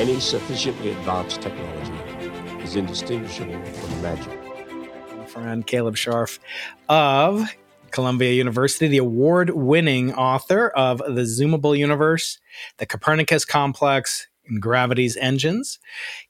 Any sufficiently advanced technology is indistinguishable from magic. My friend Caleb Scharf of Columbia University, the award winning author of The Zoomable Universe, The Copernicus Complex, and Gravity's Engines.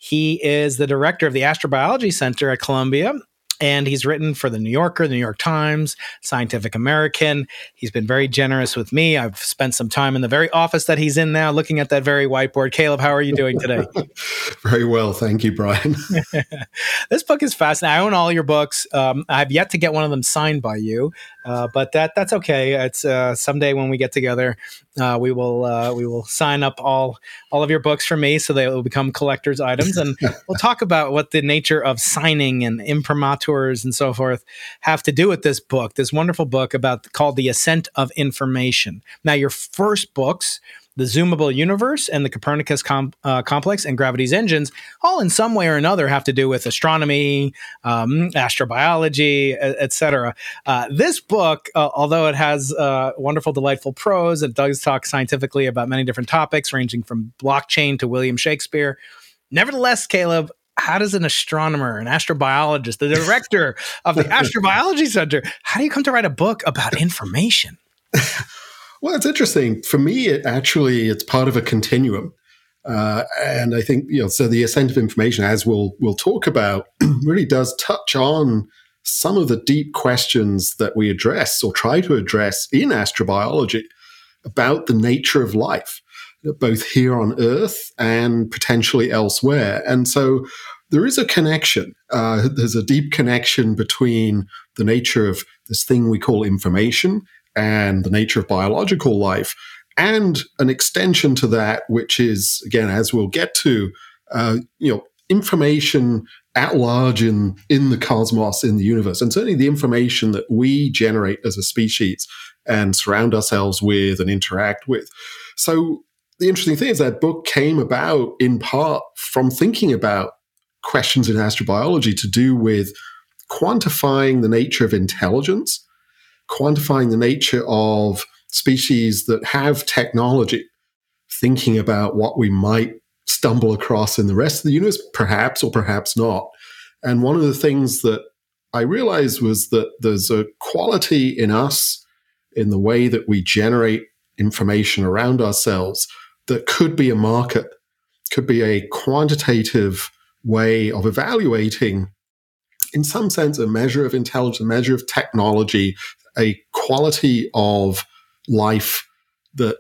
He is the director of the Astrobiology Center at Columbia and he's written for the New Yorker, the New York Times, Scientific American. He's been very generous with me. I've spent some time in the very office that he's in now, looking at that very whiteboard. Caleb, how are you doing today? very well, thank you, Brian. this book is fascinating. I own all your books. Um, I've yet to get one of them signed by you, uh, but that that's okay. It's uh, someday when we get together, uh, we will uh, we will sign up all all of your books for me, so they will become collector's items, and we'll talk about what the nature of signing and imprimaturs and so forth have to do with this book. This wonderful book about called the Ascent of Information. Now, your first books the Zoomable Universe and the Copernicus com- uh, Complex and Gravity's Engines, all in some way or another have to do with astronomy, um, astrobiology, etc. Uh, this book, uh, although it has uh, wonderful, delightful prose, it does talk scientifically about many different topics, ranging from blockchain to William Shakespeare. Nevertheless, Caleb, how does an astronomer, an astrobiologist, the director of the Astrobiology Center, how do you come to write a book about information? Well, it's interesting. For me, it actually it's part of a continuum. Uh, and I think you know, so the ascent of information, as we'll we'll talk about, really does touch on some of the deep questions that we address or try to address in astrobiology about the nature of life, both here on Earth and potentially elsewhere. And so there is a connection. Uh, there's a deep connection between the nature of this thing we call information and the nature of biological life, and an extension to that, which is again, as we'll get to, uh, you know, information at large in in the cosmos, in the universe, and certainly the information that we generate as a species and surround ourselves with and interact with. So the interesting thing is that book came about in part from thinking about questions in astrobiology to do with quantifying the nature of intelligence quantifying the nature of species that have technology, thinking about what we might stumble across in the rest of the universe, perhaps or perhaps not. And one of the things that I realized was that there's a quality in us, in the way that we generate information around ourselves, that could be a market, could be a quantitative way of evaluating, in some sense, a measure of intelligence, a measure of technology a quality of life that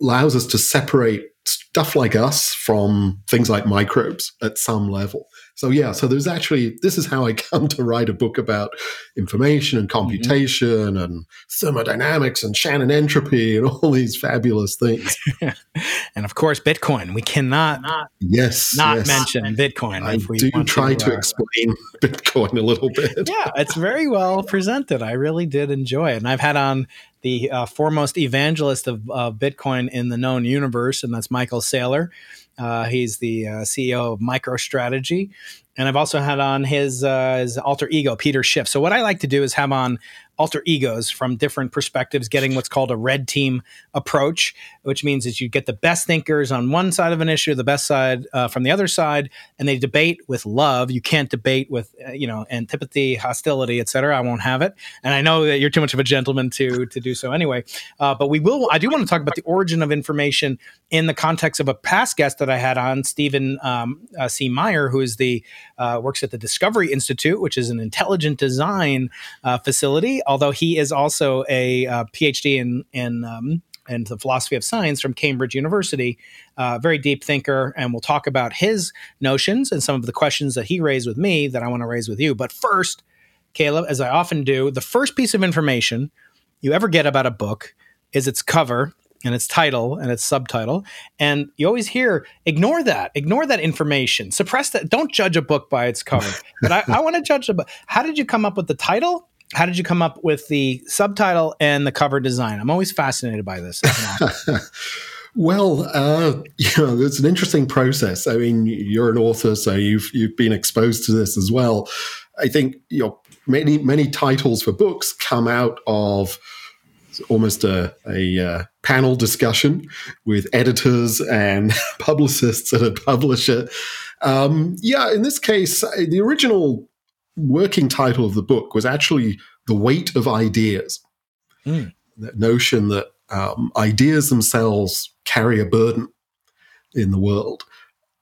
allows us to separate stuff like us from things like microbes at some level. So yeah, so there's actually this is how I come to write a book about information and mm-hmm. computation mm-hmm. and thermodynamics and Shannon entropy and all these fabulous things. and of course, Bitcoin. We cannot not, yes not yes. mention Bitcoin. I do try to, to uh, explain Bitcoin a little bit. yeah, it's very well presented. I really did enjoy it, and I've had on the uh, foremost evangelist of uh, Bitcoin in the known universe, and that's Michael Saylor. Uh, he's the uh, CEO of MicroStrategy. And I've also had on his, uh, his alter ego, Peter Schiff. So, what I like to do is have on alter egos from different perspectives, getting what's called a red team approach, which means that you get the best thinkers on one side of an issue, the best side uh, from the other side, and they debate with love. You can't debate with uh, you know antipathy, hostility, etc. I won't have it, and I know that you're too much of a gentleman to to do so anyway. Uh, but we will. I do want to talk about the origin of information in the context of a past guest that I had on, Stephen um, uh, C. Meyer, who is the uh, works at the Discovery Institute, which is an intelligent design uh, facility although he is also a uh, PhD in in um, in the philosophy of science from Cambridge University, uh, very deep thinker, and we'll talk about his notions and some of the questions that he raised with me that I want to raise with you. But first, Caleb, as I often do, the first piece of information you ever get about a book is its cover and its title and its subtitle. And you always hear, ignore that, ignore that information, suppress that. Don't judge a book by its cover. but I, I want to judge a book. How did you come up with the title how did you come up with the subtitle and the cover design? I'm always fascinated by this. well, uh, you know, it's an interesting process. I mean, you're an author, so you've you've been exposed to this as well. I think you know many many titles for books come out of it's almost a, a uh, panel discussion with editors and publicists at a publisher. Um, yeah, in this case, uh, the original working title of the book was actually The Weight of Ideas. Mm. That notion that um, ideas themselves carry a burden in the world.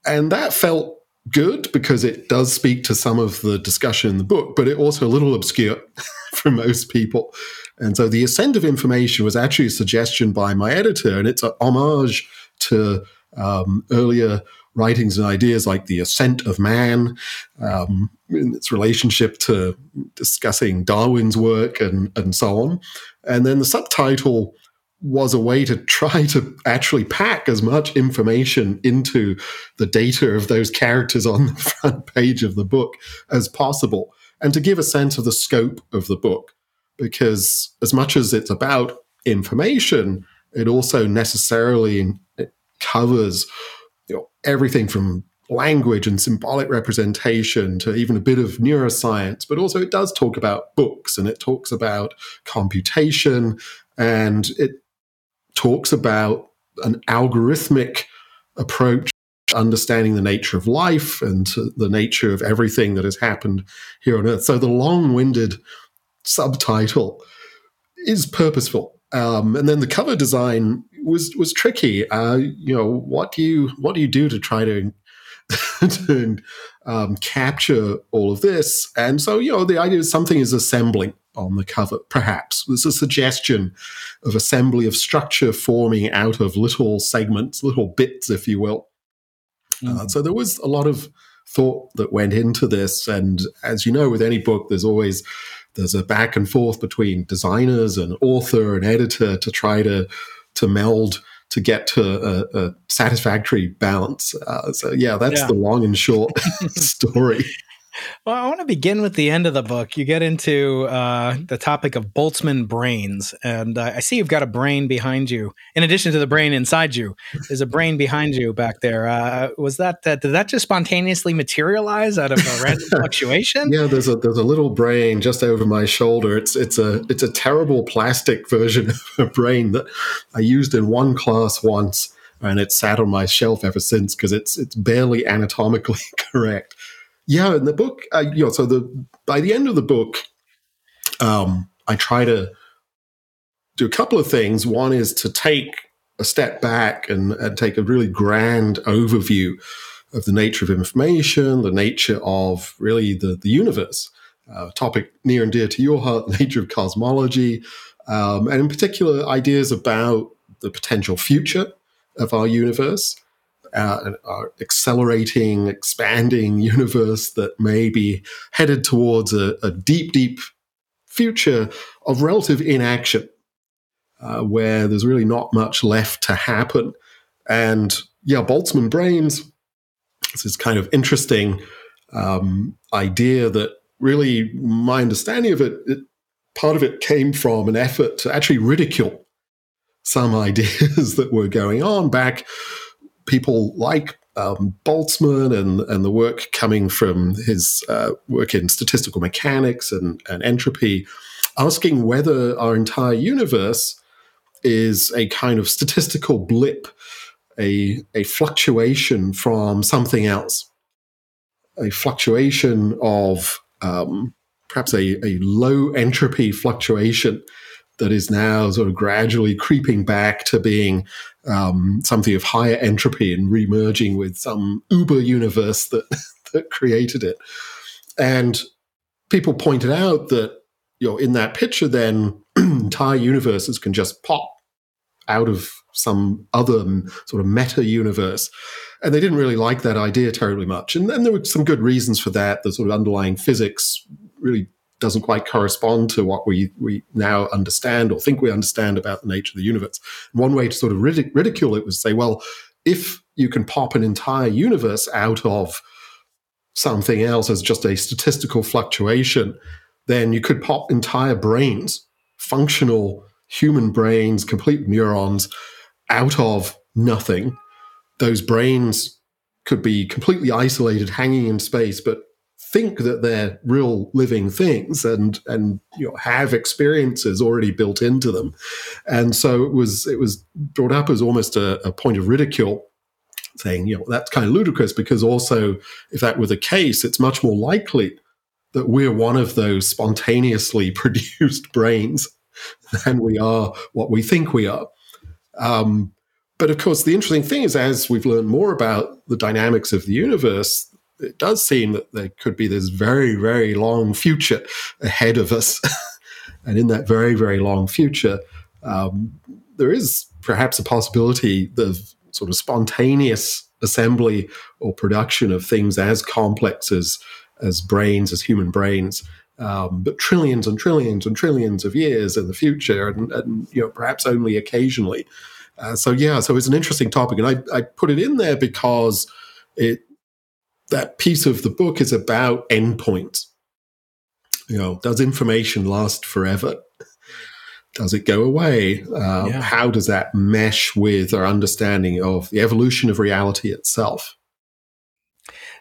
And that felt good because it does speak to some of the discussion in the book, but it also a little obscure for most people. And so the ascent of information was actually a suggestion by my editor, and it's a homage to um, earlier writings and ideas like the ascent of man um, in its relationship to discussing Darwin's work and, and so on. And then the subtitle was a way to try to actually pack as much information into the data of those characters on the front page of the book as possible and to give a sense of the scope of the book. Because as much as it's about information, it also necessarily covers you know, everything from language and symbolic representation to even a bit of neuroscience, but also it does talk about books and it talks about computation and it talks about an algorithmic approach understanding the nature of life and the nature of everything that has happened here on earth. So the long-winded subtitle is purposeful. Um, and then the cover design was was tricky. Uh, you know what do you what do you do to try to to um, capture all of this? And so you know the idea is something is assembling on the cover, perhaps. There's a suggestion of assembly of structure forming out of little segments, little bits, if you will. Mm. Uh, so there was a lot of thought that went into this. And as you know, with any book, there's always there's a back and forth between designers and author and editor to try to to meld to get to a, a satisfactory balance. Uh, so yeah, that's yeah. the long and short story. Well, I want to begin with the end of the book. You get into uh, the topic of Boltzmann brains, and uh, I see you've got a brain behind you. In addition to the brain inside you, there's a brain behind you back there. Uh, was that uh, did that just spontaneously materialize out of a random fluctuation? Yeah, there's a there's a little brain just over my shoulder. It's it's a it's a terrible plastic version of a brain that I used in one class once, and it's sat on my shelf ever since because it's it's barely anatomically correct. Yeah, in the book, uh, you know, so the by the end of the book, um, I try to do a couple of things. One is to take a step back and, and take a really grand overview of the nature of information, the nature of really the, the universe, uh, topic near and dear to your heart, the nature of cosmology, um, and in particular, ideas about the potential future of our universe uh, our accelerating, expanding universe that may be headed towards a, a deep, deep future of relative inaction, uh, where there's really not much left to happen. And yeah, Boltzmann brains, this is kind of interesting um, idea that really my understanding of it, it, part of it came from an effort to actually ridicule some ideas that were going on back people like um, Boltzmann and, and the work coming from his uh, work in statistical mechanics and, and entropy, asking whether our entire universe is a kind of statistical blip, a, a fluctuation from something else, a fluctuation of um, perhaps a, a low entropy fluctuation that is now sort of gradually creeping back to being um, something of higher entropy and remerging with some uber universe that, that created it. And people pointed out that you know in that picture, then entire universes can just pop out of some other sort of meta universe. And they didn't really like that idea terribly much. And then there were some good reasons for that. The sort of underlying physics really doesn't quite correspond to what we, we now understand or think we understand about the nature of the universe. one way to sort of ridic- ridicule it was to say, well, if you can pop an entire universe out of something else as just a statistical fluctuation, then you could pop entire brains, functional human brains, complete neurons, out of nothing. Those brains could be completely isolated, hanging in space, but think that they're real living things and and you know have experiences already built into them. And so it was it was brought up as almost a, a point of ridicule saying you know that's kind of ludicrous because also if that were the case it's much more likely that we're one of those spontaneously produced brains than we are what we think we are. Um, but of course the interesting thing is as we've learned more about the dynamics of the universe it does seem that there could be this very, very long future ahead of us. and in that very, very long future, um, there is perhaps a possibility of sort of spontaneous assembly or production of things as complex as, as brains, as human brains. Um, but trillions and trillions and trillions of years in the future, and, and you know perhaps only occasionally. Uh, so yeah, so it's an interesting topic, and I, I put it in there because it that piece of the book is about endpoints. You know, does information last forever? Does it go away? Uh, yeah. How does that mesh with our understanding of the evolution of reality itself?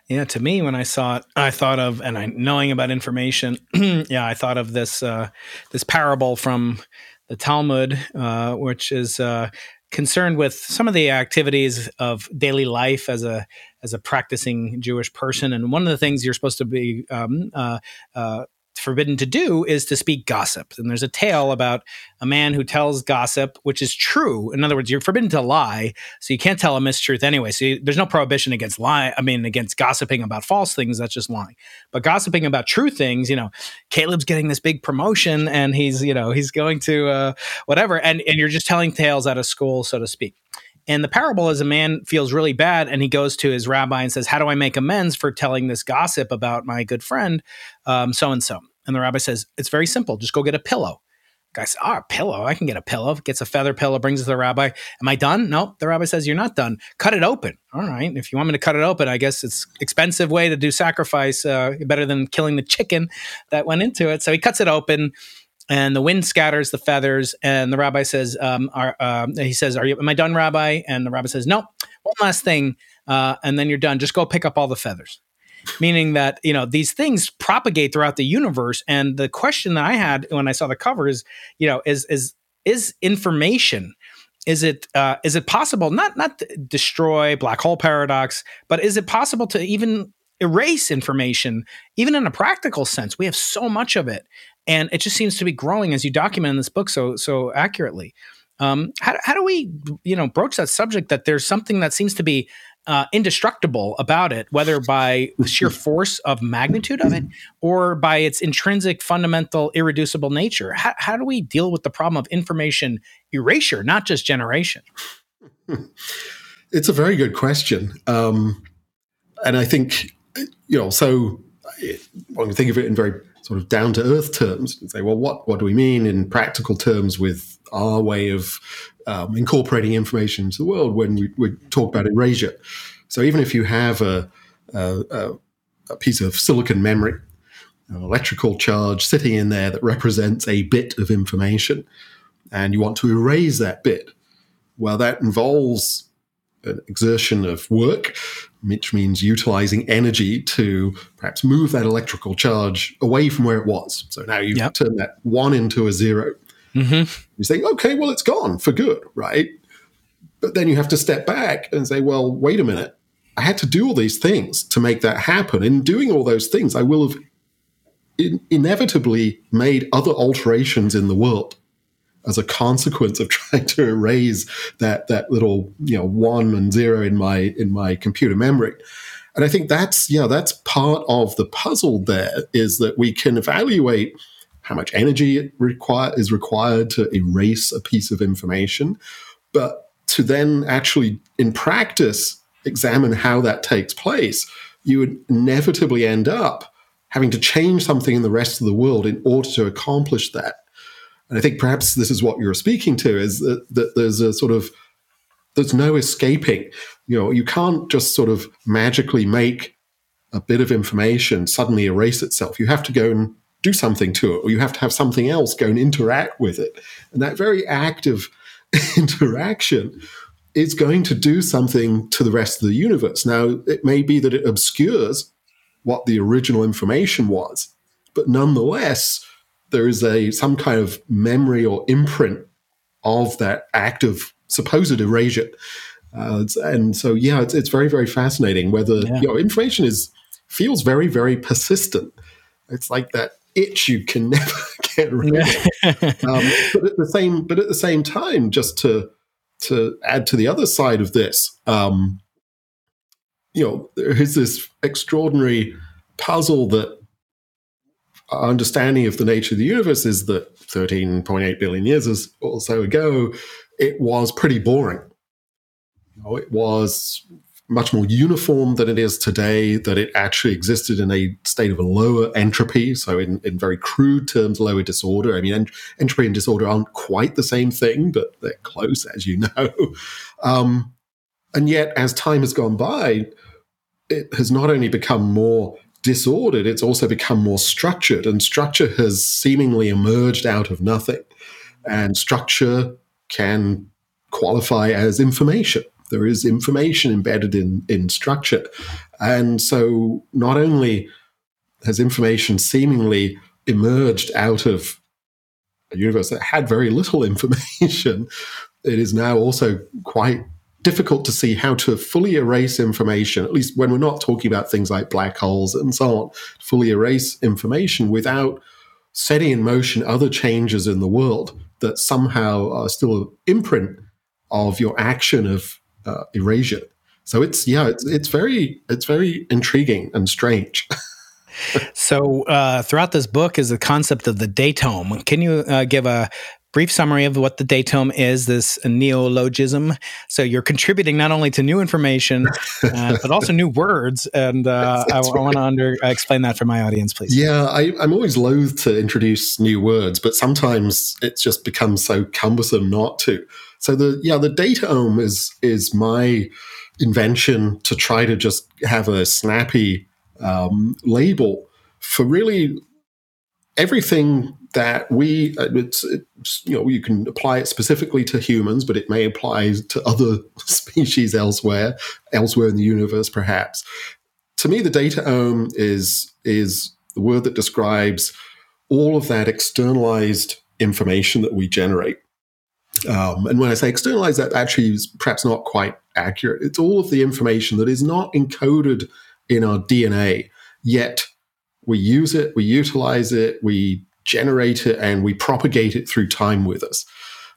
Yeah, to me, when I saw it, I thought of, and I knowing about information, yeah, I thought of this uh, this parable from the Talmud, uh, which is uh, concerned with some of the activities of daily life as a as a practicing Jewish person. And one of the things you're supposed to be um, uh, uh, forbidden to do is to speak gossip. And there's a tale about a man who tells gossip, which is true. In other words, you're forbidden to lie, so you can't tell a mistruth anyway. So you, there's no prohibition against lying. I mean, against gossiping about false things. That's just lying. But gossiping about true things, you know, Caleb's getting this big promotion, and he's, you know, he's going to uh, whatever, and and you're just telling tales out of school, so to speak. And the parable is a man feels really bad and he goes to his rabbi and says, How do I make amends for telling this gossip about my good friend, so and so? And the rabbi says, It's very simple. Just go get a pillow. Guy says, Oh, a pillow. I can get a pillow. Gets a feather pillow, brings it to the rabbi. Am I done? No. The rabbi says, You're not done. Cut it open. All right. If you want me to cut it open, I guess it's expensive way to do sacrifice, uh, better than killing the chicken that went into it. So he cuts it open and the wind scatters the feathers. And the rabbi says, um, are, uh, he says, "Are you? Am I done, Rabbi?" And the rabbi says, "No. One last thing, uh, and then you're done. Just go pick up all the feathers." Meaning that you know these things propagate throughout the universe. And the question that I had when I saw the cover is, you know, is is is information is it uh, is it possible not not destroy black hole paradox but is it possible to even erase information even in a practical sense we have so much of it and it just seems to be growing as you document in this book so so accurately. Um, how, how do we you know broach that subject that there's something that seems to be uh, indestructible about it, whether by sheer force of magnitude of it or by its intrinsic, fundamental, irreducible nature? How, how do we deal with the problem of information erasure, not just generation? It's a very good question. Um, and I think, you know, so when we think of it in very sort of down to earth terms and say, well, what, what do we mean in practical terms with our way of um, incorporating information into the world when we, we, talk about erasure? So even if you have a, a, a piece of silicon memory, an electrical charge sitting in there that represents a bit of information, and you want to erase that bit, well, that involves an exertion of work, which means utilizing energy to perhaps move that electrical charge away from where it was. So now you yep. turn that one into a 0 mm-hmm. You say, okay, well, it's gone for good, right? But then you have to step back and say, well, wait a minute. I had to do all these things to make that happen. In doing all those things, I will have in- inevitably made other alterations in the world as a consequence of trying to erase that that little you know one and zero in my in my computer memory. And i think that's yeah that's part of the puzzle there is that we can evaluate how much energy it require, is required to erase a piece of information but to then actually in practice examine how that takes place you would inevitably end up having to change something in the rest of the world in order to accomplish that and I think perhaps this is what you're speaking to is that, that there's a sort of there's no escaping. You know, you can't just sort of magically make a bit of information suddenly erase itself. You have to go and do something to it, or you have to have something else go and interact with it. And that very active interaction is going to do something to the rest of the universe. Now, it may be that it obscures what the original information was. But nonetheless, there is a some kind of memory or imprint of that act of supposed erasure. Uh, and so, yeah, it's, it's very, very fascinating whether yeah. you know, information is feels very, very persistent. It's like that itch you can never get rid of. um, but at the same, but at the same time, just to to add to the other side of this, um, you know, there is this extraordinary puzzle that our understanding of the nature of the universe is that 13.8 billion years or so ago, it was pretty boring. You know, it was much more uniform than it is today, that it actually existed in a state of a lower entropy. So, in, in very crude terms, lower disorder. I mean, ent- entropy and disorder aren't quite the same thing, but they're close, as you know. Um, and yet, as time has gone by, it has not only become more disordered, it's also become more structured. And structure has seemingly emerged out of nothing. And structure can qualify as information. There is information embedded in, in structure. And so not only has information seemingly emerged out of a universe that had very little information, it is now also quite difficult to see how to fully erase information, at least when we're not talking about things like black holes and so on, fully erase information without setting in motion other changes in the world that somehow are still an imprint of your action of uh, erasure. So it's yeah, it's it's very it's very intriguing and strange. so uh, throughout this book is the concept of the dataome. Can you uh, give a brief summary of what the dataome is, this neologism. So you're contributing not only to new information, uh, but also new words. And uh, I, right. I want to under uh, explain that for my audience, please. Yeah, I, am always loath to introduce new words, but sometimes it's just becomes so cumbersome not to. So the yeah, the dataome is is my invention to try to just have a snappy um, label for really everything that we uh, it's, it's, you know you can apply it specifically to humans but it may apply to other species elsewhere elsewhere in the universe perhaps. To me the dataome is is the word that describes all of that externalized information that we generate. Um, and when i say externalized that actually is perhaps not quite accurate. It's all of the information that is not encoded in our dna yet we use it, we utilize it, we generate it, and we propagate it through time with us.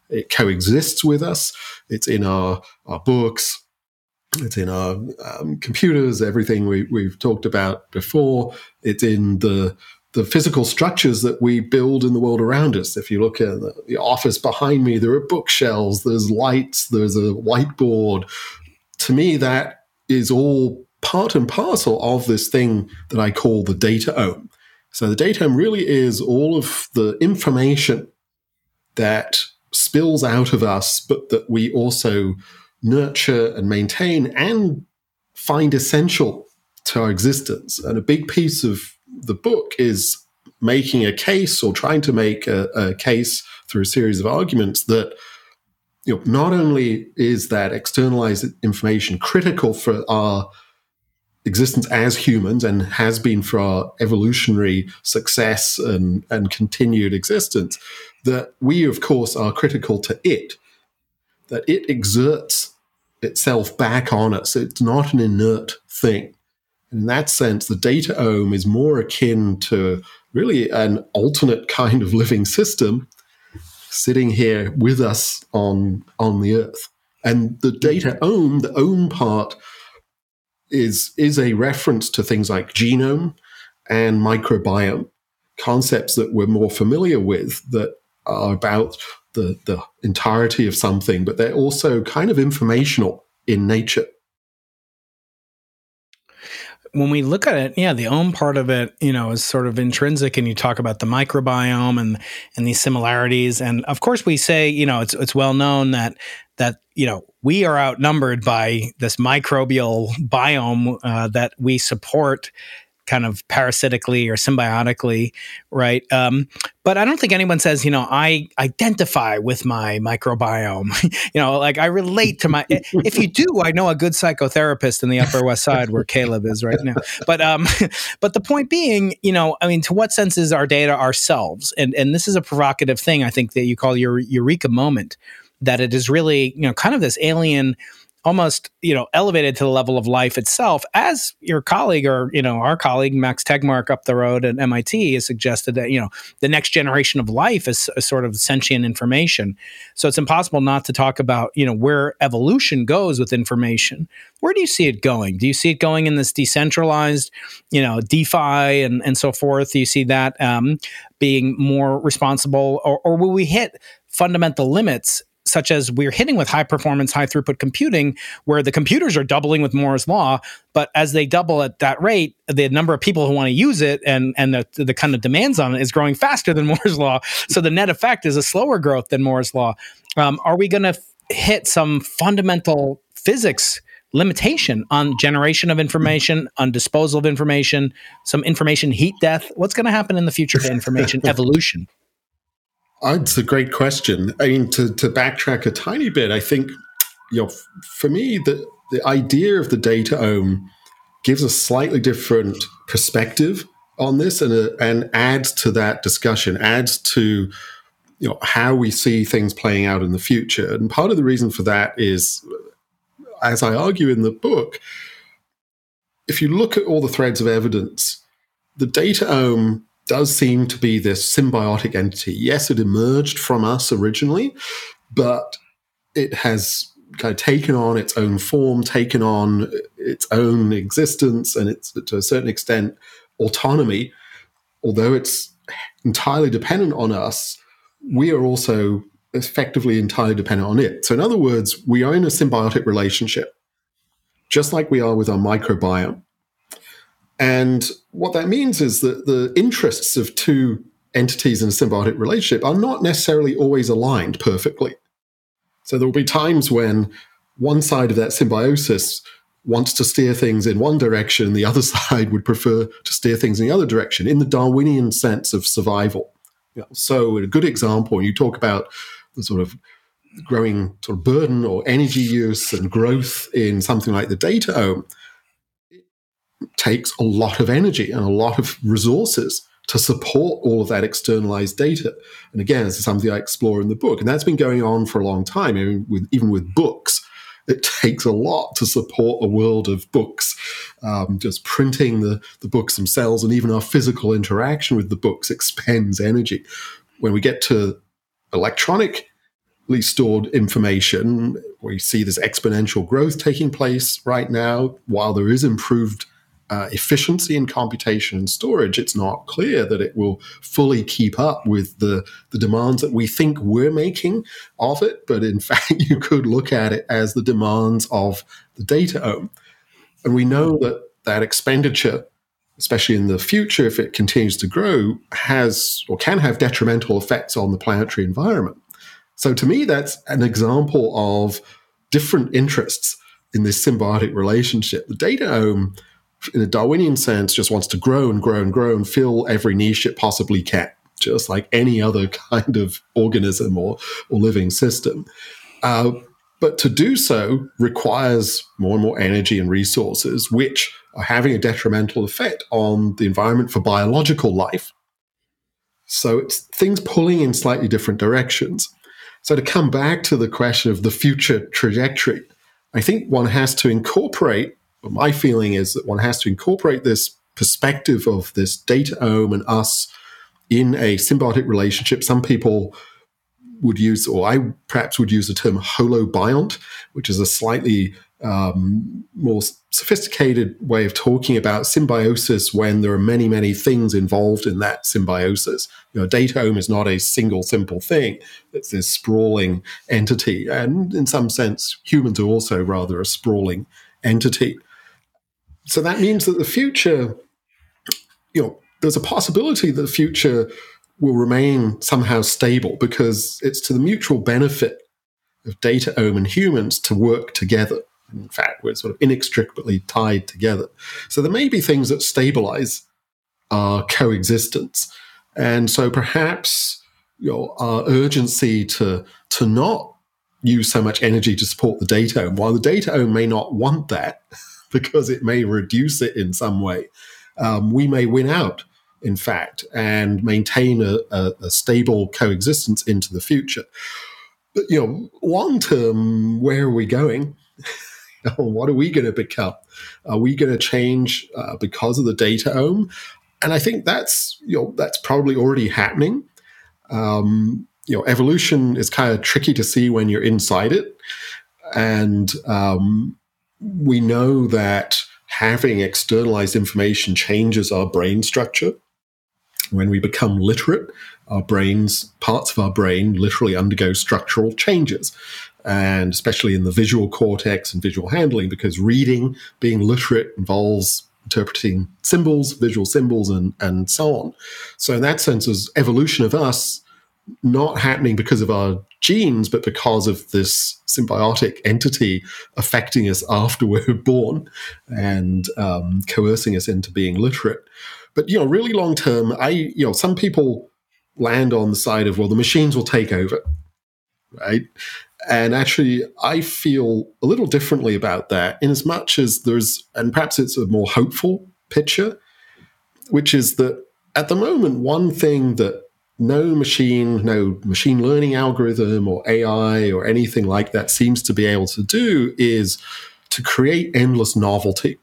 It coexists with us. It's in our, our books, it's in our um, computers, everything we, we've talked about before. It's in the the physical structures that we build in the world around us. If you look at the, the office behind me, there are bookshelves, there's lights, there's a whiteboard. To me, that is all part and parcel of this thing that I call the dataome. So the dataome really is all of the information that spills out of us, but that we also nurture and maintain and find essential to our existence. And a big piece of the book is making a case or trying to make a, a case through a series of arguments that you know, not only is that externalized information critical for our existence as humans and has been for our evolutionary success and, and continued existence, that we, of course, are critical to it, that it exerts itself back on us. It's not an inert thing. In that sense, the dataome is more akin to really an alternate kind of living system sitting here with us on, on the earth. And the dataome, the ohm part, is is a reference to things like genome and microbiome, concepts that we're more familiar with that are about the, the entirety of something, but they're also kind of informational in nature when we look at it, yeah, the ohm part of it, you know, is sort of intrinsic, and you talk about the microbiome and and these similarities. And of course, we say, you know, it's it's well known that that you know we are outnumbered by this microbial biome uh, that we support kind of parasitically or symbiotically, right? Um, but I don't think anyone says, you know, I identify with my microbiome. you know, like I relate to my. if you do, I know a good psychotherapist in the Upper West Side where Caleb is right now. But um, but the point being, you know, I mean, to what sense is our data ourselves? And and this is a provocative thing. I think that you call your eureka moment. That it is really, you know, kind of this alien almost you know elevated to the level of life itself as your colleague or you know our colleague max tegmark up the road at mit has suggested that you know the next generation of life is a sort of sentient information. So it's impossible not to talk about you know where evolution goes with information. Where do you see it going? Do you see it going in this decentralized you know defi and, and so forth? Do you see that um, being more responsible or, or will we hit fundamental limits such as we're hitting with high performance, high throughput computing, where the computers are doubling with Moore's law. But as they double at that rate, the number of people who want to use it and, and the, the kind of demands on it is growing faster than Moore's law. So the net effect is a slower growth than Moore's law. Um, are we going to f- hit some fundamental physics? limitation on generation of information, on disposal of information, some information heat death. What's going to happen in the future to information evolution? Oh, it's a great question. I mean, to, to backtrack a tiny bit, I think, you know, for me, the, the idea of the dataome gives a slightly different perspective on this and, uh, and adds to that discussion, adds to you know how we see things playing out in the future. And part of the reason for that is, as I argue in the book, if you look at all the threads of evidence, the dataome does seem to be this symbiotic entity. Yes, it emerged from us originally, but it has kind of taken on its own form, taken on its own existence, and it's to a certain extent autonomy. Although it's entirely dependent on us, we are also effectively entirely dependent on it. So, in other words, we are in a symbiotic relationship, just like we are with our microbiome. And what that means is that the interests of two entities in a symbiotic relationship are not necessarily always aligned perfectly. So there will be times when one side of that symbiosis wants to steer things in one direction, the other side would prefer to steer things in the other direction in the Darwinian sense of survival. So, a good example, when you talk about the sort of growing sort of burden or energy use and growth in something like the dataome, takes a lot of energy and a lot of resources to support all of that externalized data. And again, this is something I explore in the book, and that's been going on for a long time. Mean, with, even with books, it takes a lot to support a world of books. Um, just printing the, the books themselves and even our physical interaction with the books expends energy. When we get to electronically stored information, we see this exponential growth taking place right now. While there is improved uh, efficiency in computation and storage, it's not clear that it will fully keep up with the, the demands that we think we're making of it. But in fact, you could look at it as the demands of the dataome. And we know that that expenditure, especially in the future, if it continues to grow, has or can have detrimental effects on the planetary environment. So to me, that's an example of different interests in this symbiotic relationship. The data dataome in a Darwinian sense, just wants to grow and grow and grow and fill every niche it possibly can, just like any other kind of organism or, or living system. Uh, but to do so requires more and more energy and resources, which are having a detrimental effect on the environment for biological life. So it's things pulling in slightly different directions. So to come back to the question of the future trajectory, I think one has to incorporate my feeling is that one has to incorporate this perspective of this dataome and us in a symbiotic relationship. Some people would use, or I perhaps would use the term holobiont, which is a slightly um, more sophisticated way of talking about symbiosis when there are many, many things involved in that symbiosis. You know, dataome is not a single simple thing. It's this sprawling entity. And in some sense, humans are also rather a sprawling entity. So that means that the future, you know, there's a possibility that the future will remain somehow stable because it's to the mutual benefit of dataome and humans to work together. In fact, we're sort of inextricably tied together. So there may be things that stabilize our coexistence. And so perhaps you know, our urgency to, to not use so much energy to support the dataome, while the dataome may not want that because it may reduce it in some way, um, we may win out, in fact, and maintain a, a, a stable coexistence into the future. But, you know, long term, where are we going? what are we going to become? Are we going to change uh, because of the dataome? And I think that's you know that's probably already happening. Um, you know, evolution is kind of tricky to see when you're inside it, and um, we know that having externalized information changes our brain structure. When we become literate, our brains, parts of our brain, literally undergo structural changes and especially in the visual cortex and visual handling, because reading, being literate, involves interpreting symbols, visual symbols, and, and so on. So, in that sense, there's evolution of us not happening because of our genes, but because of this symbiotic entity affecting us after we're born and um, coercing us into being literate. But you know, really long term, I you know, some people land on the side of well, the machines will take over, right? And actually, I feel a little differently about that, in as much as there's, and perhaps it's a more hopeful picture, which is that at the moment, one thing that no machine, no machine learning algorithm or AI or anything like that seems to be able to do is to create endless novelty.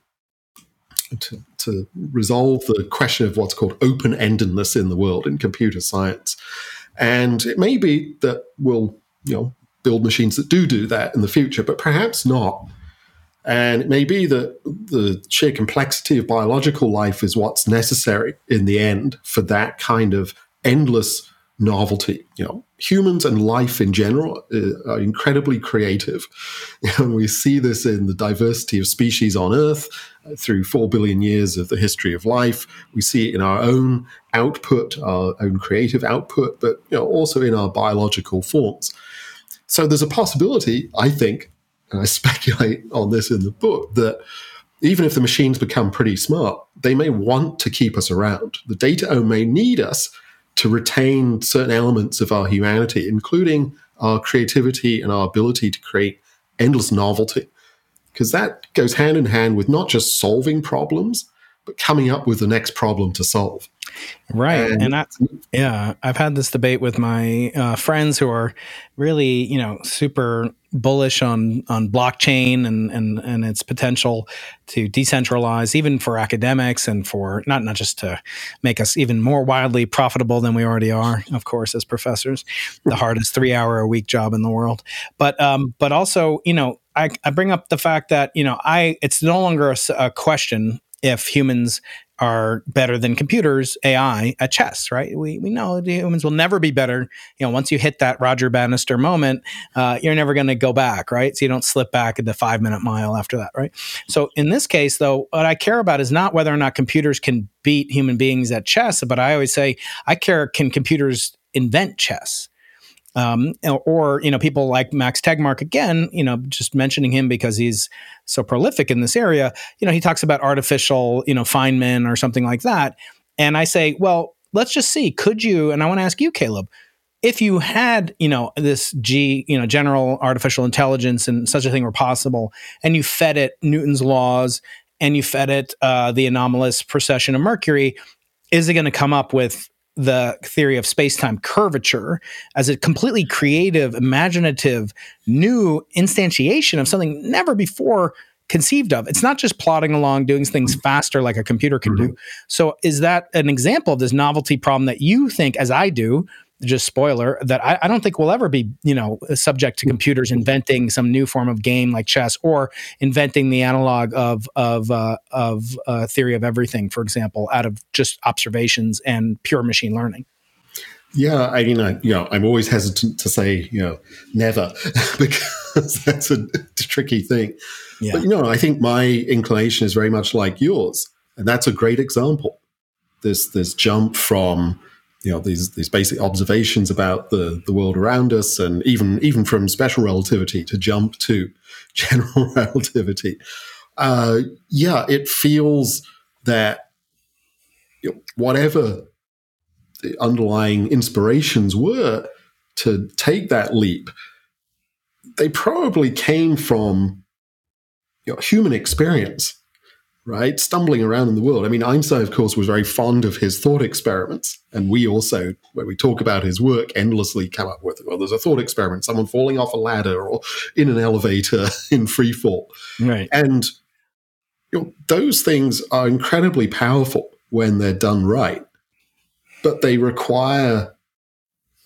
To, to resolve the question of what's called open endedness in the world in computer science. And it may be that we'll, you know, build machines that do do that in the future, but perhaps not. And it may be that the sheer complexity of biological life is what's necessary in the end for that kind of endless novelty. You know, humans and life in general uh, are incredibly creative. And we see this in the diversity of species on Earth uh, through four billion years of the history of life. We see it in our own output, our own creative output, but you know, also in our biological forms. So there's a possibility, I think, and I speculate on this in the book, that even if the machines become pretty smart, they may want to keep us around. The data may need us to retain certain elements of our humanity, including our creativity and our ability to create endless novelty. Because that goes hand in hand with not just solving problems, but coming up with the next problem to solve. Right. And, and I, yeah, I've had this debate with my uh, friends who are really, you know, super bullish on on blockchain and and and its potential to decentralize even for academics and for not not just to make us even more wildly profitable than we already are of course as professors. The hardest 3 hour a week job in the world. But um but also you know I, I bring up the fact that you know I it's no longer a, a question if humans are better than computers, AI at chess, right? We, we know humans will never be better. You know, once you hit that Roger Bannister moment, uh, you're never going to go back, right? So you don't slip back at the five minute mile after that, right? So in this case, though, what I care about is not whether or not computers can beat human beings at chess, but I always say I care can computers invent chess? Um, or you know people like Max Tegmark again, you know, just mentioning him because he's so prolific in this area. You know, he talks about artificial, you know, Feynman or something like that, and I say, well, let's just see. Could you? And I want to ask you, Caleb, if you had, you know, this G, you know, general artificial intelligence and such a thing were possible, and you fed it Newton's laws and you fed it uh, the anomalous precession of Mercury, is it going to come up with the theory of space-time curvature as a completely creative, imaginative, new instantiation of something never before conceived of. It's not just plodding along, doing things faster like a computer can mm-hmm. do. So, is that an example of this novelty problem that you think, as I do, just spoiler that I, I, don't think we'll ever be you know subject to computers inventing some new form of game like chess or inventing the analog of of uh, of uh, theory of everything for example out of just observations and pure machine learning. Yeah i mean I, you know i'm always hesitant to say you know never because that's a tricky thing. Yeah. but you know i think my inclination is very much like yours and that's a great example. This this jump from you know these these basic observations about the the world around us, and even even from special relativity to jump to general relativity. Uh, yeah, it feels that whatever the underlying inspirations were to take that leap, they probably came from you know, human experience right? Stumbling around in the world. I mean, Einstein, of course, was very fond of his thought experiments. And we also, when we talk about his work, endlessly come up with, well, there's a thought experiment, someone falling off a ladder or in an elevator in free fall. Right. And you know, those things are incredibly powerful when they're done right, but they require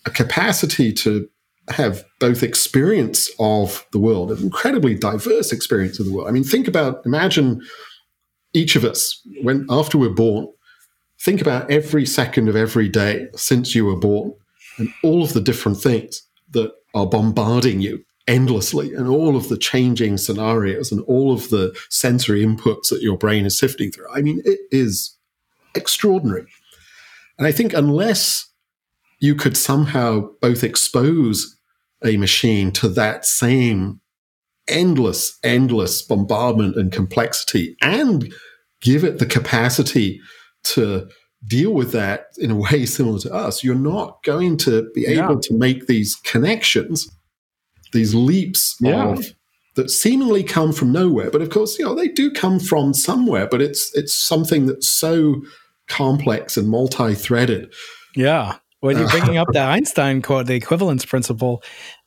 a capacity to have both experience of the world, an incredibly diverse experience of the world. I mean, think about, imagine each of us, when after we're born, think about every second of every day since you were born and all of the different things that are bombarding you endlessly and all of the changing scenarios and all of the sensory inputs that your brain is sifting through. I mean, it is extraordinary. And I think unless you could somehow both expose a machine to that same endless, endless bombardment and complexity and give it the capacity to deal with that in a way similar to us, you're not going to be yeah. able to make these connections, these leaps yeah. of that seemingly come from nowhere. But of course, you know, they do come from somewhere, but it's it's something that's so complex and multi-threaded. Yeah. When you're bringing up the Einstein quote, the equivalence principle,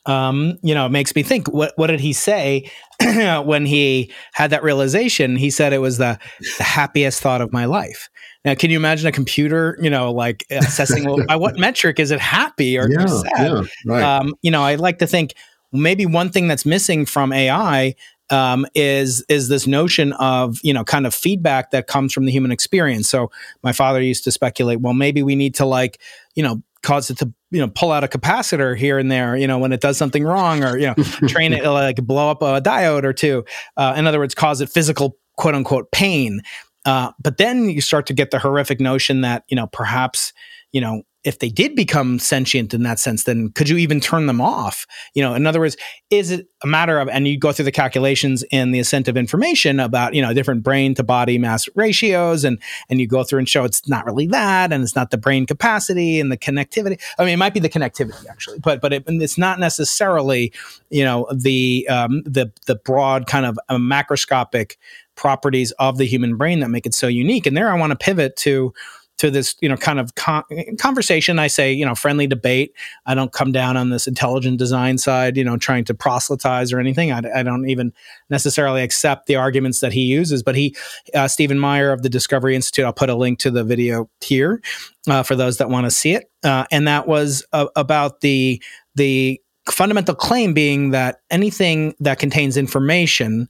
um, you know, it makes me think. What what did he say when he had that realization? He said it was the, the happiest thought of my life. Now, can you imagine a computer, you know, like assessing well, by what metric is it happy or yeah, sad? Yeah, right. Um, you know, I like to think maybe one thing that's missing from AI um, is is this notion of you know kind of feedback that comes from the human experience. So my father used to speculate, well, maybe we need to like you know cause it to you know pull out a capacitor here and there you know when it does something wrong or you know train it like blow up a diode or two. Uh, in other words cause it physical quote unquote pain. Uh, but then you start to get the horrific notion that you know perhaps you know if they did become sentient in that sense, then could you even turn them off? You know, in other words, is it a matter of, and you go through the calculations in the ascent of information about, you know, different brain to body mass ratios, and and you go through and show it's not really that, and it's not the brain capacity and the connectivity. I mean, it might be the connectivity actually, but but it, it's not necessarily, you know, the um, the the broad kind of uh, macroscopic properties of the human brain that make it so unique. And there, I want to pivot to to this you know kind of con- conversation. I say you know friendly debate. I don't come down on this intelligent design side you know trying to proselytize or anything. I, I don't even necessarily accept the arguments that he uses but he uh, stephen meyer of the discovery institute i'll put a link to the video here uh, for those that want to see it. Uh, and that was uh, about the the fundamental claim being that anything that contains information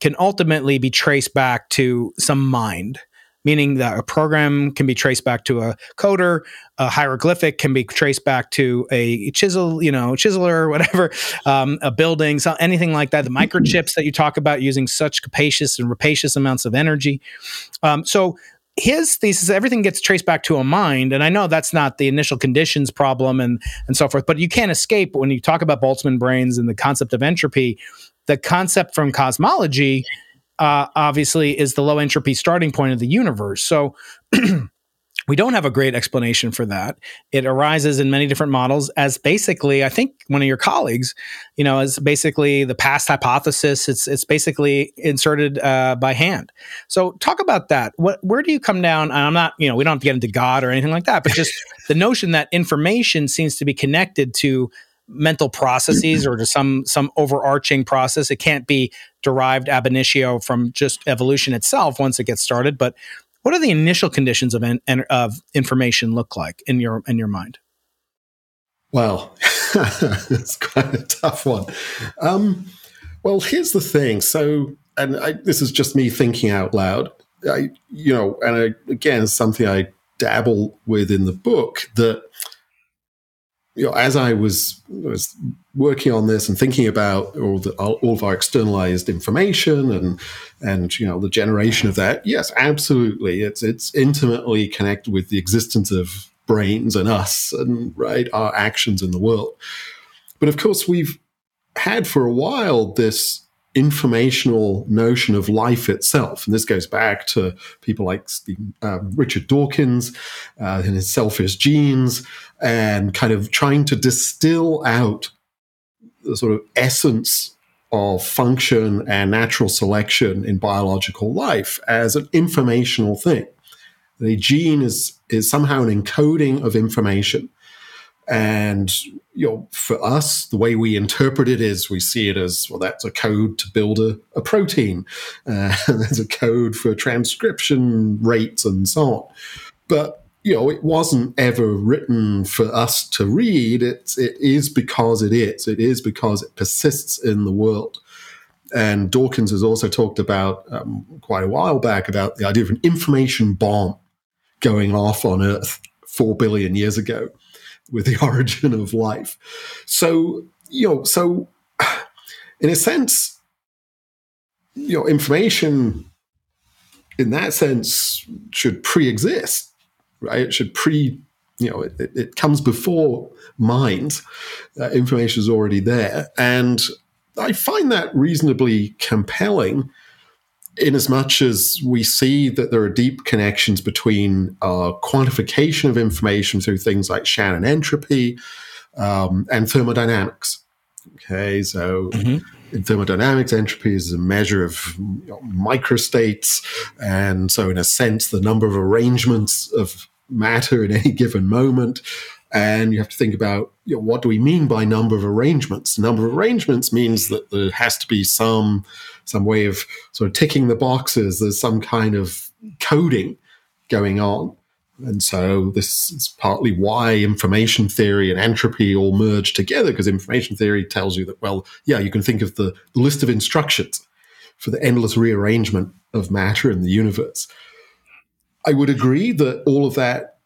can ultimately be traced back to some mind meaning that a program can be traced back to a coder, a hieroglyphic can be traced back to a chisel, you know, chiseler or whatever, um, a building, so anything like that. The microchips that you talk about using such capacious and rapacious amounts of energy. Um, so his thesis everything gets traced back to a mind and i know that's not the initial conditions problem and and so forth but you can't escape when you talk about boltzmann brains and the concept of entropy the concept from cosmology uh, obviously is the low entropy starting point of the universe. So we don't have a great explanation for that. It arises in many different models as basically, I think one of your colleagues, you know, is basically the past hypothesis. It's it's basically inserted uh, by hand. So talk about that. What where do you come down? I'm not, you know, we don't have to get into God or anything like that, but just the notion that information seems to be connected to mental processes or to some some overarching process. It can't be derived ab initio from just evolution itself once it gets started. But what are the initial conditions of of information look like in your in your mind? Well, it's quite a tough one. Um, well, here's the thing. So, and I, this is just me thinking out loud. I, you know, and I, again, something I dabble with in the book that you know, as I was, was working on this and thinking about all, the, all of our externalized information and and you know the generation of that, yes, absolutely, it's it's intimately connected with the existence of brains and us and right our actions in the world. But of course, we've had for a while this informational notion of life itself. And this goes back to people like um, Richard Dawkins uh, and his selfish genes, and kind of trying to distill out the sort of essence of function and natural selection in biological life as an informational thing. The gene is, is somehow an encoding of information. And you know, for us, the way we interpret it is we see it as well. That's a code to build a, a protein. Uh, there's a code for transcription rates and so on. But you know, it wasn't ever written for us to read. It's it is because it is. It is because it persists in the world. And Dawkins has also talked about um, quite a while back about the idea of an information bomb going off on Earth four billion years ago with the origin of life. So, you know, so in a sense, you know, information in that sense should pre-exist, right? It should pre, you know, it, it comes before mind. Uh, information is already there, and I find that reasonably compelling in as much as we see that there are deep connections between uh, quantification of information through things like Shannon entropy um, and thermodynamics. Okay, so mm-hmm. in thermodynamics, entropy is a measure of you know, microstates, and so in a sense, the number of arrangements of matter in any given moment. And you have to think about you know, what do we mean by number of arrangements? Number of arrangements means that there has to be some some way of sort of ticking the boxes. There's some kind of coding going on. And so this is partly why information theory and entropy all merge together, because information theory tells you that, well, yeah, you can think of the, list of instructions for the endless rearrangement of matter in the universe. I would agree that all of that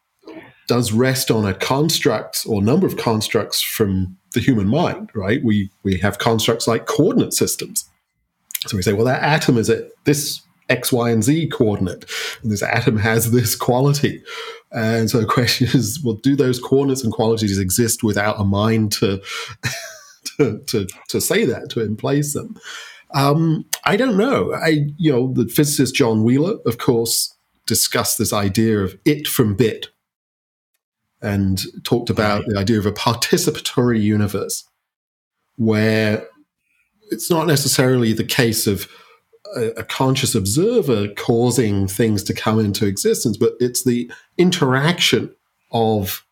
does rest on a construct or number of constructs from the human mind, right? We we have constructs like coordinate systems so we say, well, that atom is at this X, Y, and Z coordinate, and this atom has this quality. And so the question is, well, do those coordinates and qualities exist without a mind to to, to, to say that, to emplace them? Um, I don't know. I, you know, the physicist John Wheeler, of course, discussed this idea of it from bit and talked about the idea of a participatory universe where it's not necessarily the case of a, a, conscious observer causing things to come into existence, but it's the interaction of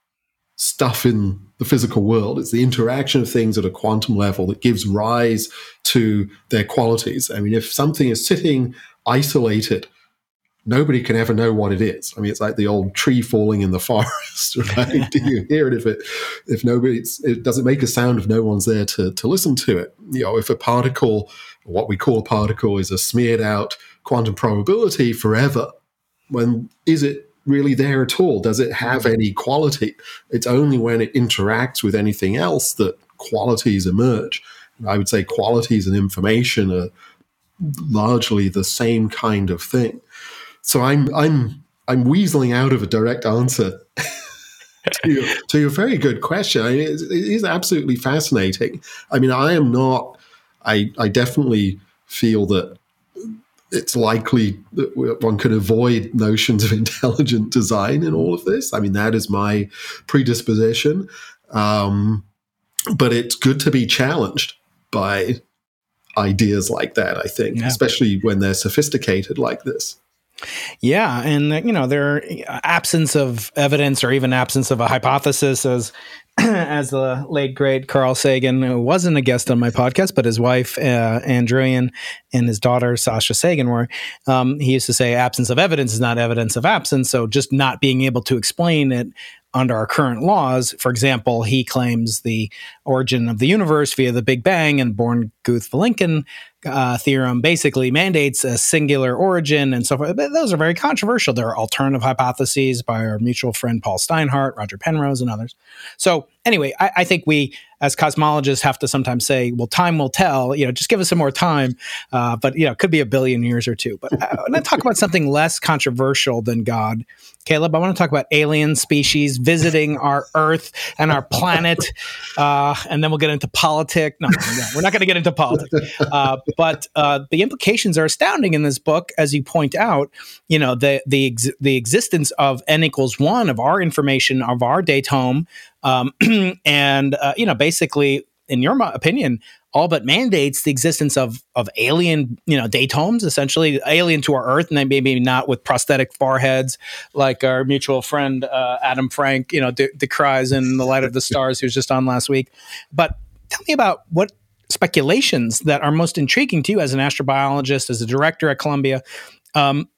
stuff in the physical world. It's the interaction of things at a quantum level that gives rise to their qualities. I mean, if something is sitting isolated nobody can ever know what it is. I mean, it's like the old tree falling in the forest, right? Do you hear it if it if nobody it doesn't make a sound if no one's there to to listen to it? You know, if a particle, what we call a particle, is a smeared out quantum probability forever, when is it really there at all? Does it have any quality? It's only when it interacts with anything else that qualities emerge. I would say qualities and information are largely the same kind of thing. So I'm I'm I'm weaseling out of a direct answer to, your, to your very good question. I mean, it is absolutely fascinating. I mean, I am not. I I definitely feel that it's likely that one could avoid notions of intelligent design in all of this. I mean, that is my predisposition. Um, but it's good to be challenged by ideas like that, I think, yeah. especially when they're sophisticated like this. Yeah, and uh, you know, their absence of evidence or even absence of a hypothesis, as as the late great Carl Sagan, who wasn't a guest on my podcast, but his wife uh, and his daughter Sasha Sagan were. Um, he used to say, "Absence of evidence is not evidence of absence." So, just not being able to explain it under our current laws. For example, he claims the origin of the universe via the Big Bang and Borde Guth Vilenkin uh, theorem basically mandates a singular origin and so forth. But those are very controversial. There are alternative hypotheses by our mutual friend Paul Steinhardt, Roger Penrose, and others. So, anyway, I, I think we as cosmologists have to sometimes say, well, time will tell, you know, just give us some more time. Uh, but, you know, it could be a billion years or two. But want to talk about something less controversial than God. Caleb, I want to talk about alien species visiting our Earth and our planet. Uh, and then we'll get into politics. No, no we're not going to get into politics. Uh, but uh, the implications are astounding in this book, as you point out. You know, the the ex- the existence of n equals one of our information of our dataome, um, and uh, you know, basically, in your opinion, all but mandates the existence of of alien, you know, dataomes, essentially alien to our Earth, and then maybe not with prosthetic foreheads like our mutual friend uh, Adam Frank, you know, de- decries in the light of the stars, who was just on last week. But tell me about what speculations that are most intriguing to you as an astrobiologist, as a director at Columbia. Um,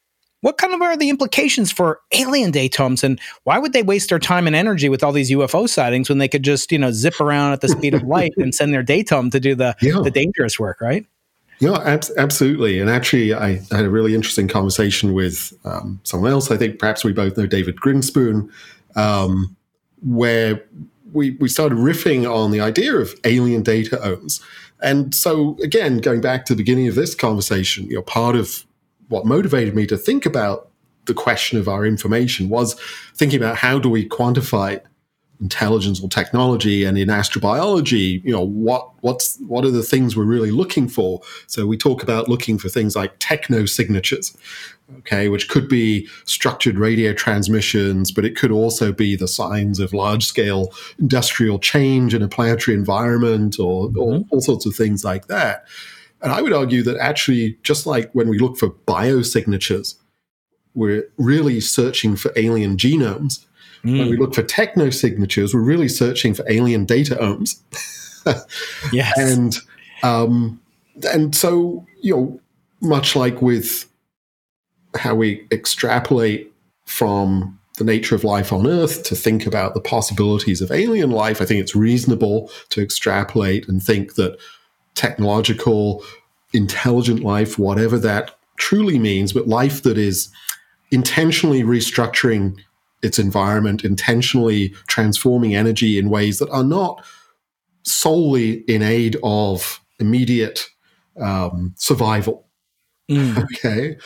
what kind of are the implications for alien dataomes and why would they waste their time and energy with all these UFO sightings when they could just, you know, zip around at the speed of light and send their dataome to do the, yeah. the dangerous work, right? Yeah, ab- absolutely. And actually, I, had a really interesting conversation with um, someone else. I think perhaps we both know David Grinspoon, um, where we, we started riffing on the idea of alien data dataomes. And so, again, going back to the beginning of this conversation, you know, part of what motivated me to think about the question of our information was thinking about how do we quantify intelligence or technology and in astrobiology you know what what's what are the things we're really looking for so we talk about looking for things like techno signatures okay which could be structured radio transmissions but it could also be the signs of large scale industrial change in a planetary environment or, mm-hmm. or all sorts of things like that and I would argue that actually, just like when we look for biosignatures, we're really searching for alien genomes. Mm. When we look for technosignatures, we're really searching for alien dataomes. yes. And um, and so, you know, much like with how we extrapolate from the nature of life on Earth to think about the possibilities of alien life, I think it's reasonable to extrapolate and think that technological, intelligent life, whatever that truly means, but life that is intentionally restructuring its environment, intentionally transforming energy in ways that are not solely in aid of immediate um, survival. Mm. Okay.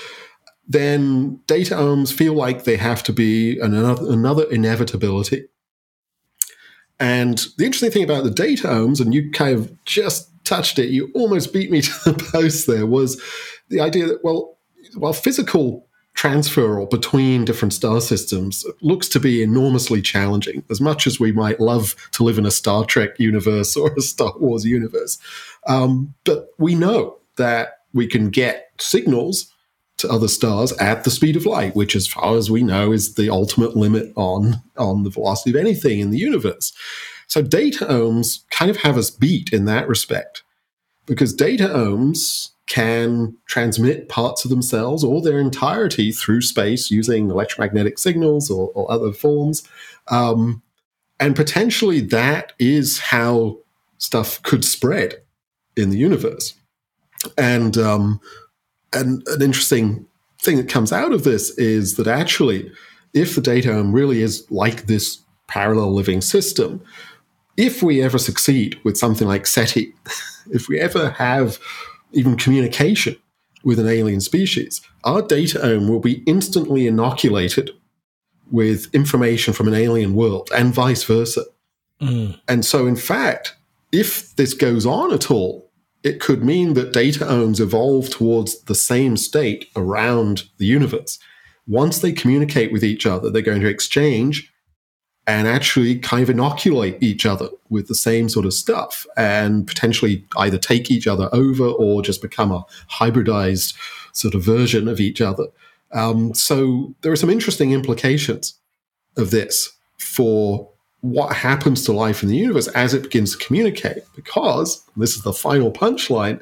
Then dataomes feel like they have to be another, another inevitability. And the interesting thing about the dataomes, and you kind of just touched it, you almost beat me to the post there, was the idea that, well, while physical transfer or between different star systems looks to be enormously challenging, as much as we might love to live in a Star Trek universe or a Star Wars universe. Um, but we know that we can get signals to other stars at the speed of light, which, as far as we know, is the ultimate limit on, on the velocity of anything in the universe. So dataomes kind of have us beat in that respect because dataomes can transmit parts of themselves or their entirety through space using electromagnetic signals or, or other forms. Um, and potentially that is how stuff could spread in the universe. And, um, an interesting thing that comes out of this is that actually, if the dataome really is like this parallel living system, if we ever succeed with something like SETI, if we ever have even communication with an alien species, our data dataome will be instantly inoculated with information from an alien world and vice versa. Mm. And so, in fact, if this goes on at all, it could mean that data dataomes evolve towards the same state around the universe. Once they communicate with each other, they're going to exchange and actually kind of inoculate each other with the same sort of stuff and potentially either take each other over or just become a hybridized sort of version of each other. Um, so there are some interesting implications of this for what happens to life in the universe as it begins to communicate. Because this is the final punchline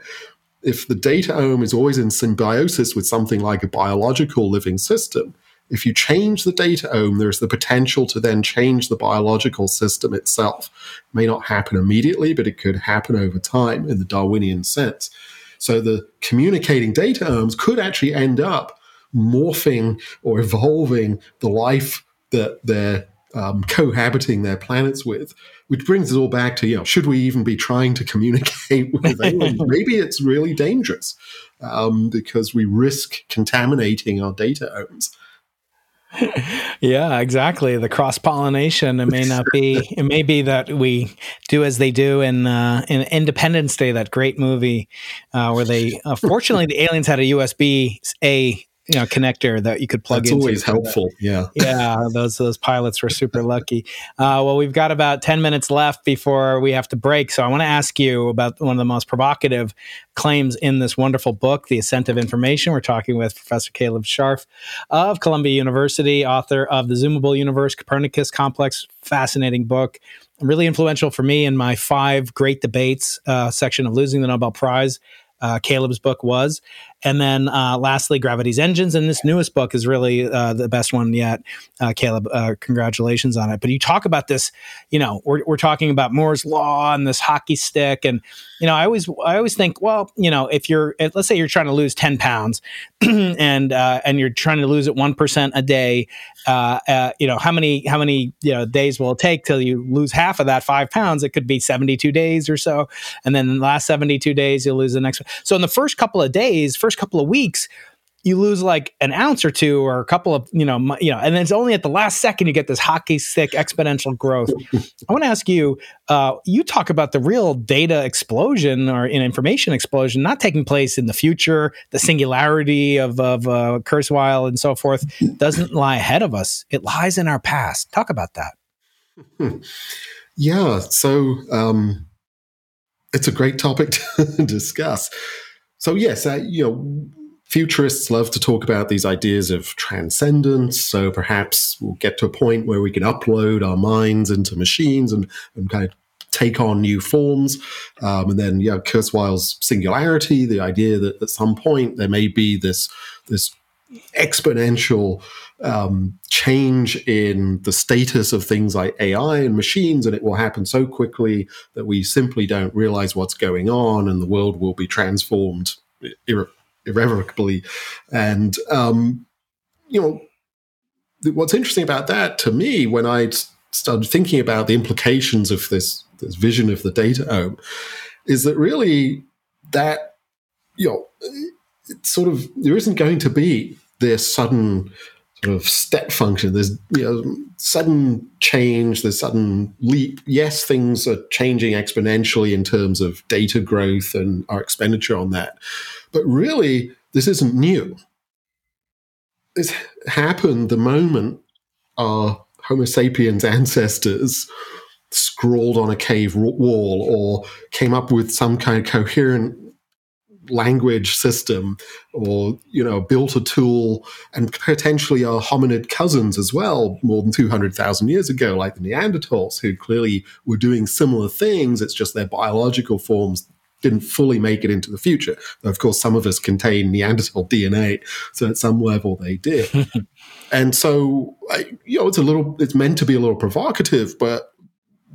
if the data dataome is always in symbiosis with something like a biological living system, if you change the data dataome, there's the potential to then change the biological system itself. It may not happen immediately, but it could happen over time in the Darwinian sense. So the communicating data dataomes could actually end up morphing or evolving the life that they're um, cohabiting their planets with, which brings us all back to you know, should we even be trying to communicate with aliens? Maybe it's really dangerous um, because we risk contaminating our dataomes. yeah, exactly. The cross pollination. It may not be. It may be that we do as they do in uh, in Independence Day, that great movie uh, where they. Uh, fortunately, the aliens had a USB A you know connector that you could plug That's into. always helpful. Yeah. yeah, those those pilots were super lucky. Uh, well, we've got about ten minutes left before we have to break, so I want to ask you about one of the most provocative claims in this wonderful book, The Ascent of Information. We're talking with Professor Caleb Scharf of Columbia University, author of The Zoomable Universe Copernicus Complex. Fascinating book. Really influential for me in my five great debates uh, section of losing the Nobel Prize. Uh, Caleb's book was. And then uh, lastly, Gravity's Engines. And this newest book is really uh, the best one yet. Uh, Caleb, uh, congratulations on it. But you talk about this, you know, we're, we're talking about Moore's Law and this hockey stick. And, you know, I always, I always think, well, you know, if you're, let's say you're trying to lose 10 pounds and, uh, and you're trying to lose it 1% a day, you know, how many, how many, you know, days will it take till you lose half of that five pounds? It could be 72 days or so. And then the last 72 days, you'll lose the next. So in the first couple of days, first couple of weeks, you lose like an ounce or two or a couple of you know you know and then it's only at the last second you get this hockey stick exponential growth. I want to ask you uh, you talk about the real data explosion or an information explosion not taking place in the future. The singularity of, of uh, kurzweil and so forth doesn't lie ahead of us. It lies in our past. Talk about that. Yeah so um, it's a great topic to discuss so yes, uh, you know, futurists love to talk about these ideas of transcendence. So perhaps we'll get to a point where we can upload our minds into machines and, and kind of take on new forms. Um, and then, yeah, Kurzweil's singularity, the idea that at some point there may be this this exponential um, change in the status of things like AI and machines, and it will happen so quickly that we simply don't realize what's going on, and the world will be transformed irre- irrevocably. And um, you know, what's interesting about that to me, when I started thinking about the implications of this this vision of the dataome, is that really that you know sort of there isn't going to be this sudden sort of step function. There's you know sudden change, there's sudden leap. Yes, things are changing exponentially in terms of data growth and our expenditure on that. But really, this isn't new. This happened the moment our Homo sapiens ancestors scrawled on a cave wall or came up with some kind of coherent language system or you know built a tool and potentially our hominid cousins as well more than 200,000 years ago like the neanderthals who clearly were doing similar things. It's just their biological forms didn't fully make it into the future. Though of course some of us contain neanderthal dna so at some level they did. And so you know it's a little it's meant to be a little provocative but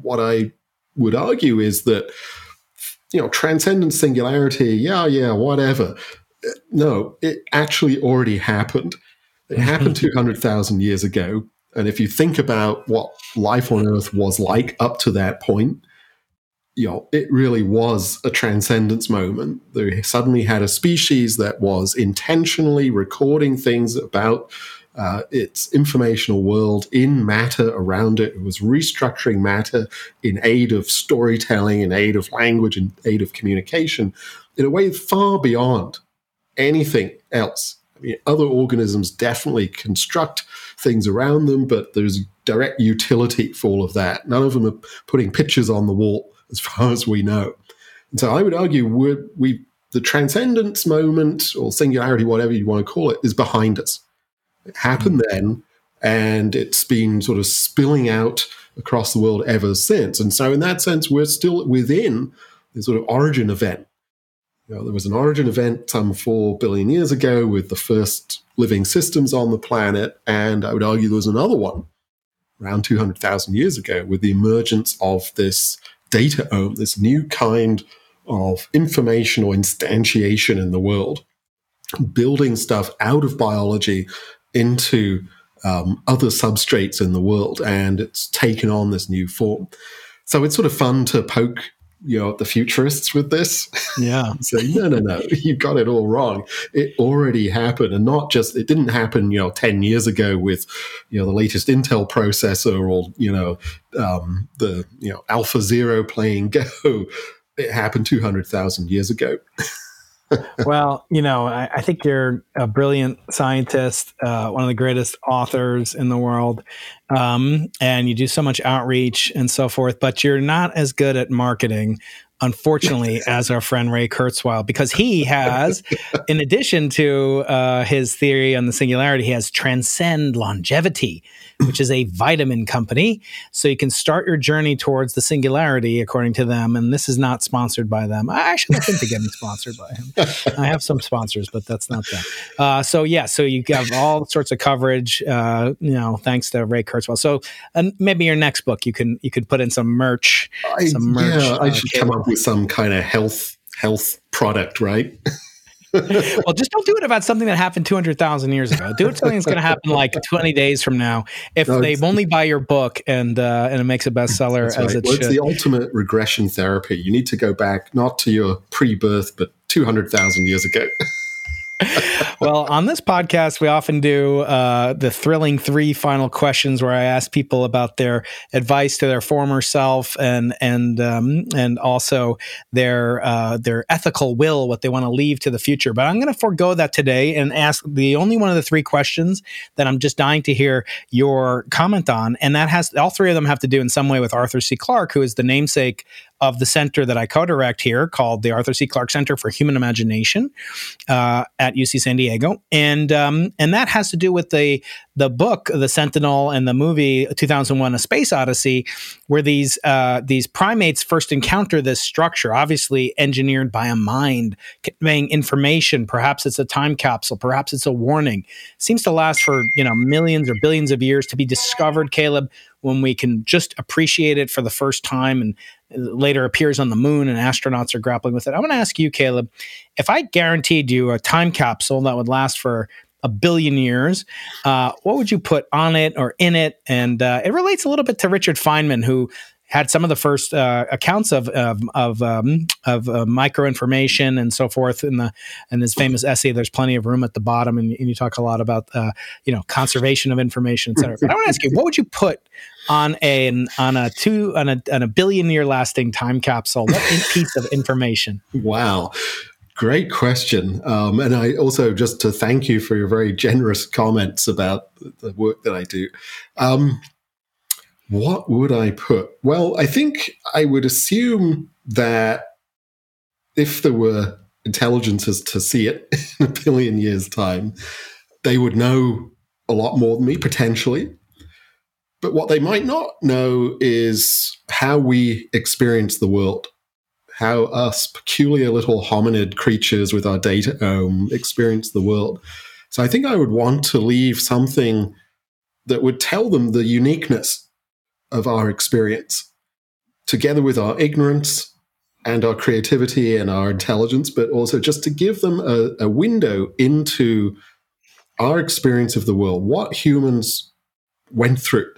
what i would argue is that you know, transcendent singularity, yeah, yeah, whatever. No, it actually already happened. It happened 200,000 years ago. And if you think about what life on Earth was like up to that point, you know, it really was a transcendence moment. They suddenly had a species that was intentionally recording things about uh, its informational world in matter around it. It was restructuring matter in aid of storytelling, in aid of language, in aid of communication, in a way far beyond anything else. I mean, other organisms definitely construct things around them, but there's direct utility for all of that. None of them are putting pictures on the wall, as far as we know. And so I would argue we the transcendence moment or singularity, whatever you want to call it, is behind us. It happened mm. then, and it's been sort of spilling out across the world ever since. And so, in that sense, we're still within the sort of origin event. You know, there was an origin event some four billion years ago with the first living systems on the planet, and I would argue there was another one around 200,000 years ago with the emergence of this dataome, this new kind of information or instantiation in the world, building stuff out of biology into um, other substrates in the world, and it's taken on this new form. So it's sort of fun to poke you know the futurists with this. Yeah. Say no no no you got it all wrong. It already happened. And not just it didn't happen you know 10 years ago with you know the latest intel processor or you know um, the you know alpha zero playing go. It happened 200000 years ago well, you know, I, I, think you're a brilliant scientist, uh, one of the greatest authors in the world, um, and you do so much outreach and so forth. But you're not as good at marketing unfortunately, as our friend Ray Kurzweil, because he has, in addition to uh, his theory on the singularity, he has Transcend Longevity, which is a vitamin company. So you can start your journey towards the singularity, according to them. And this is not sponsored by them. I actually look into getting sponsored by him. I have some sponsors, but that's not them. Uh, so yeah, so you have all sorts of coverage, uh, you know, thanks to Ray Kurzweil. So and maybe your next book, you can you could put in some merch. I, some merch. Yeah, I uh, should come up with some kind of health health product, right? well, just don't do it about something that happened 200,000 years ago. Do it something that's going to happen like 20 days from now. If no, they only buy your book and uh, and it makes a bestseller as right. it well, should. It's the ultimate regression therapy. You need to go back not to your pre-birth, but 200,000 years ago. well, on this podcast, we often do uh, the thrilling three final questions, where I ask people about their advice to their former self and and um, and also their uh, their ethical will, what they want to leave to the future. But I'm going to forego that today and ask the only one of the three questions that I'm just dying to hear your comment on, and that has all three of them have to do in some way with Arthur C. Clarke, who is the namesake of the center that I co-direct here, called the Arthur C. Clarke Center for Human Imagination uh, at UC San Diego, and um, and that has to do with the the book, The Sentinel, and the movie 2001: A Space Odyssey, where these uh, these primates first encounter this structure, obviously engineered by a mind conveying information. Perhaps it's a time capsule, perhaps it's a warning. Seems to last for you know millions or billions of years to be discovered, Caleb when we can just appreciate it for the first time and later appears on the moon and astronauts are grappling with it. I want to ask you, Caleb, if I guaranteed you a time capsule that would last for a billion years, uh, what would you put on it or in it? And uh, it relates a little bit to Richard Feynman, who had some of the first uh, accounts of of of, um, of uh, micro information and so forth in the in his famous essay. There's plenty of room at the bottom, and, and you talk a lot about uh, you know conservation of information, et cetera. But I want to ask you, what would you put on a on a two on a on a billion year lasting time capsule? What piece of information? Wow. Great question. Um, and I also just to thank you for your very generous comments about the work that I do. Um, what would I put? Well, I think I would assume that if there were intelligences to see it in a billion years' time, they would know a lot more than me, potentially. But what they might not know is how we experience the world, how us peculiar little hominid creatures with our dataome experience the world. So I think I would want to leave something that would tell them the uniqueness of our experience, together with our ignorance and our creativity and our intelligence, but also just to give them a, a window into our experience of the world, what humans went through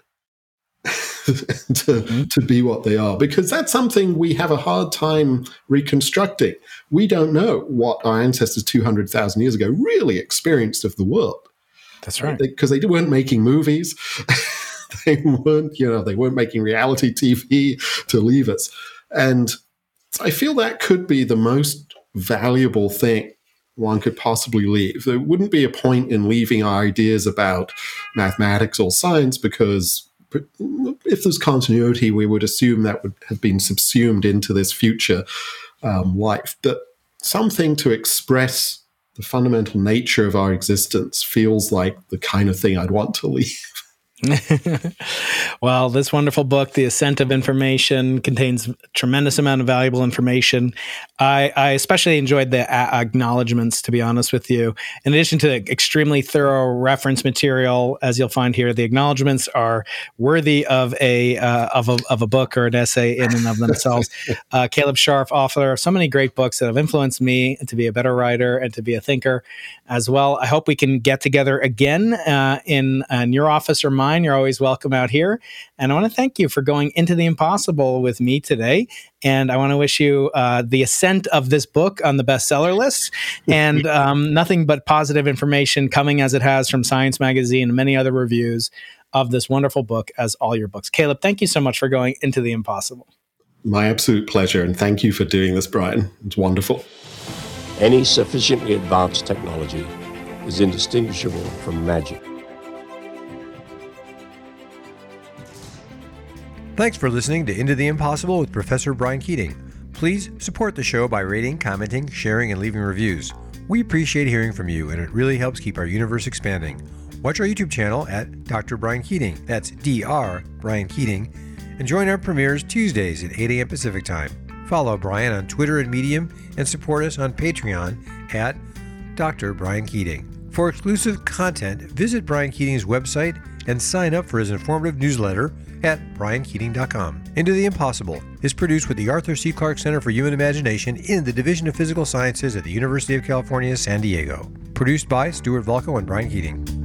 to, mm-hmm. to be what they are, because that's something we have a hard time reconstructing. We don't know what our ancestors 200,000 years ago really experienced of the world. That's right. Because they, they, weren't making movies. they weren't, you know, they weren't making reality TV to leave us. And I feel that could be the most valuable thing one could possibly leave. There wouldn't be a point in leaving our ideas about mathematics or science because if there's continuity, we would assume that would have been subsumed into this future um, life. But something to express the fundamental nature of our existence feels like the kind of thing I'd want to leave. well, this wonderful book, The Ascent of Information, contains a tremendous amount of valuable information. I, I especially enjoyed the a- acknowledgments, to be honest with you. In addition to the extremely thorough reference material, as you'll find here, the acknowledgments are worthy of a uh, of a of a book or an essay in and of themselves. uh, Caleb Scharf, author of so many great books that have influenced me to be a better writer and to be a thinker as well. I hope we can get together again uh, in, in your office or mine. You're always welcome out here. And I want to thank you for going into the impossible with me today. And I want to wish you uh, the ascent of this book on the bestseller list and um, nothing but positive information coming as it has from Science Magazine and many other reviews of this wonderful book as all your books. Caleb, thank you so much for going into the impossible. My absolute pleasure. And thank you for doing this, Brian. It's wonderful. Any sufficiently advanced technology is indistinguishable from magic. Thanks for listening to Into the Impossible with Professor Brian Keating. Please support the show by rating, commenting, sharing, and leaving reviews. We appreciate hearing from you, and it really helps keep our universe expanding. Watch our YouTube channel at Dr. Brian Keating. That's Dr. Brian Keating. And join our premieres Tuesdays at 8 a.m. Pacific Time. Follow Brian on Twitter and Medium and support us on Patreon at Dr. Brian Keating. For exclusive content, visit Brian Keating's website and sign up for his informative newsletter at briankeating.com. Into the Impossible is produced with the Arthur C. Clarke Center for Human Imagination in the Division of Physical Sciences at the University of California, San Diego. Produced by Stuart Volko and Brian Keating.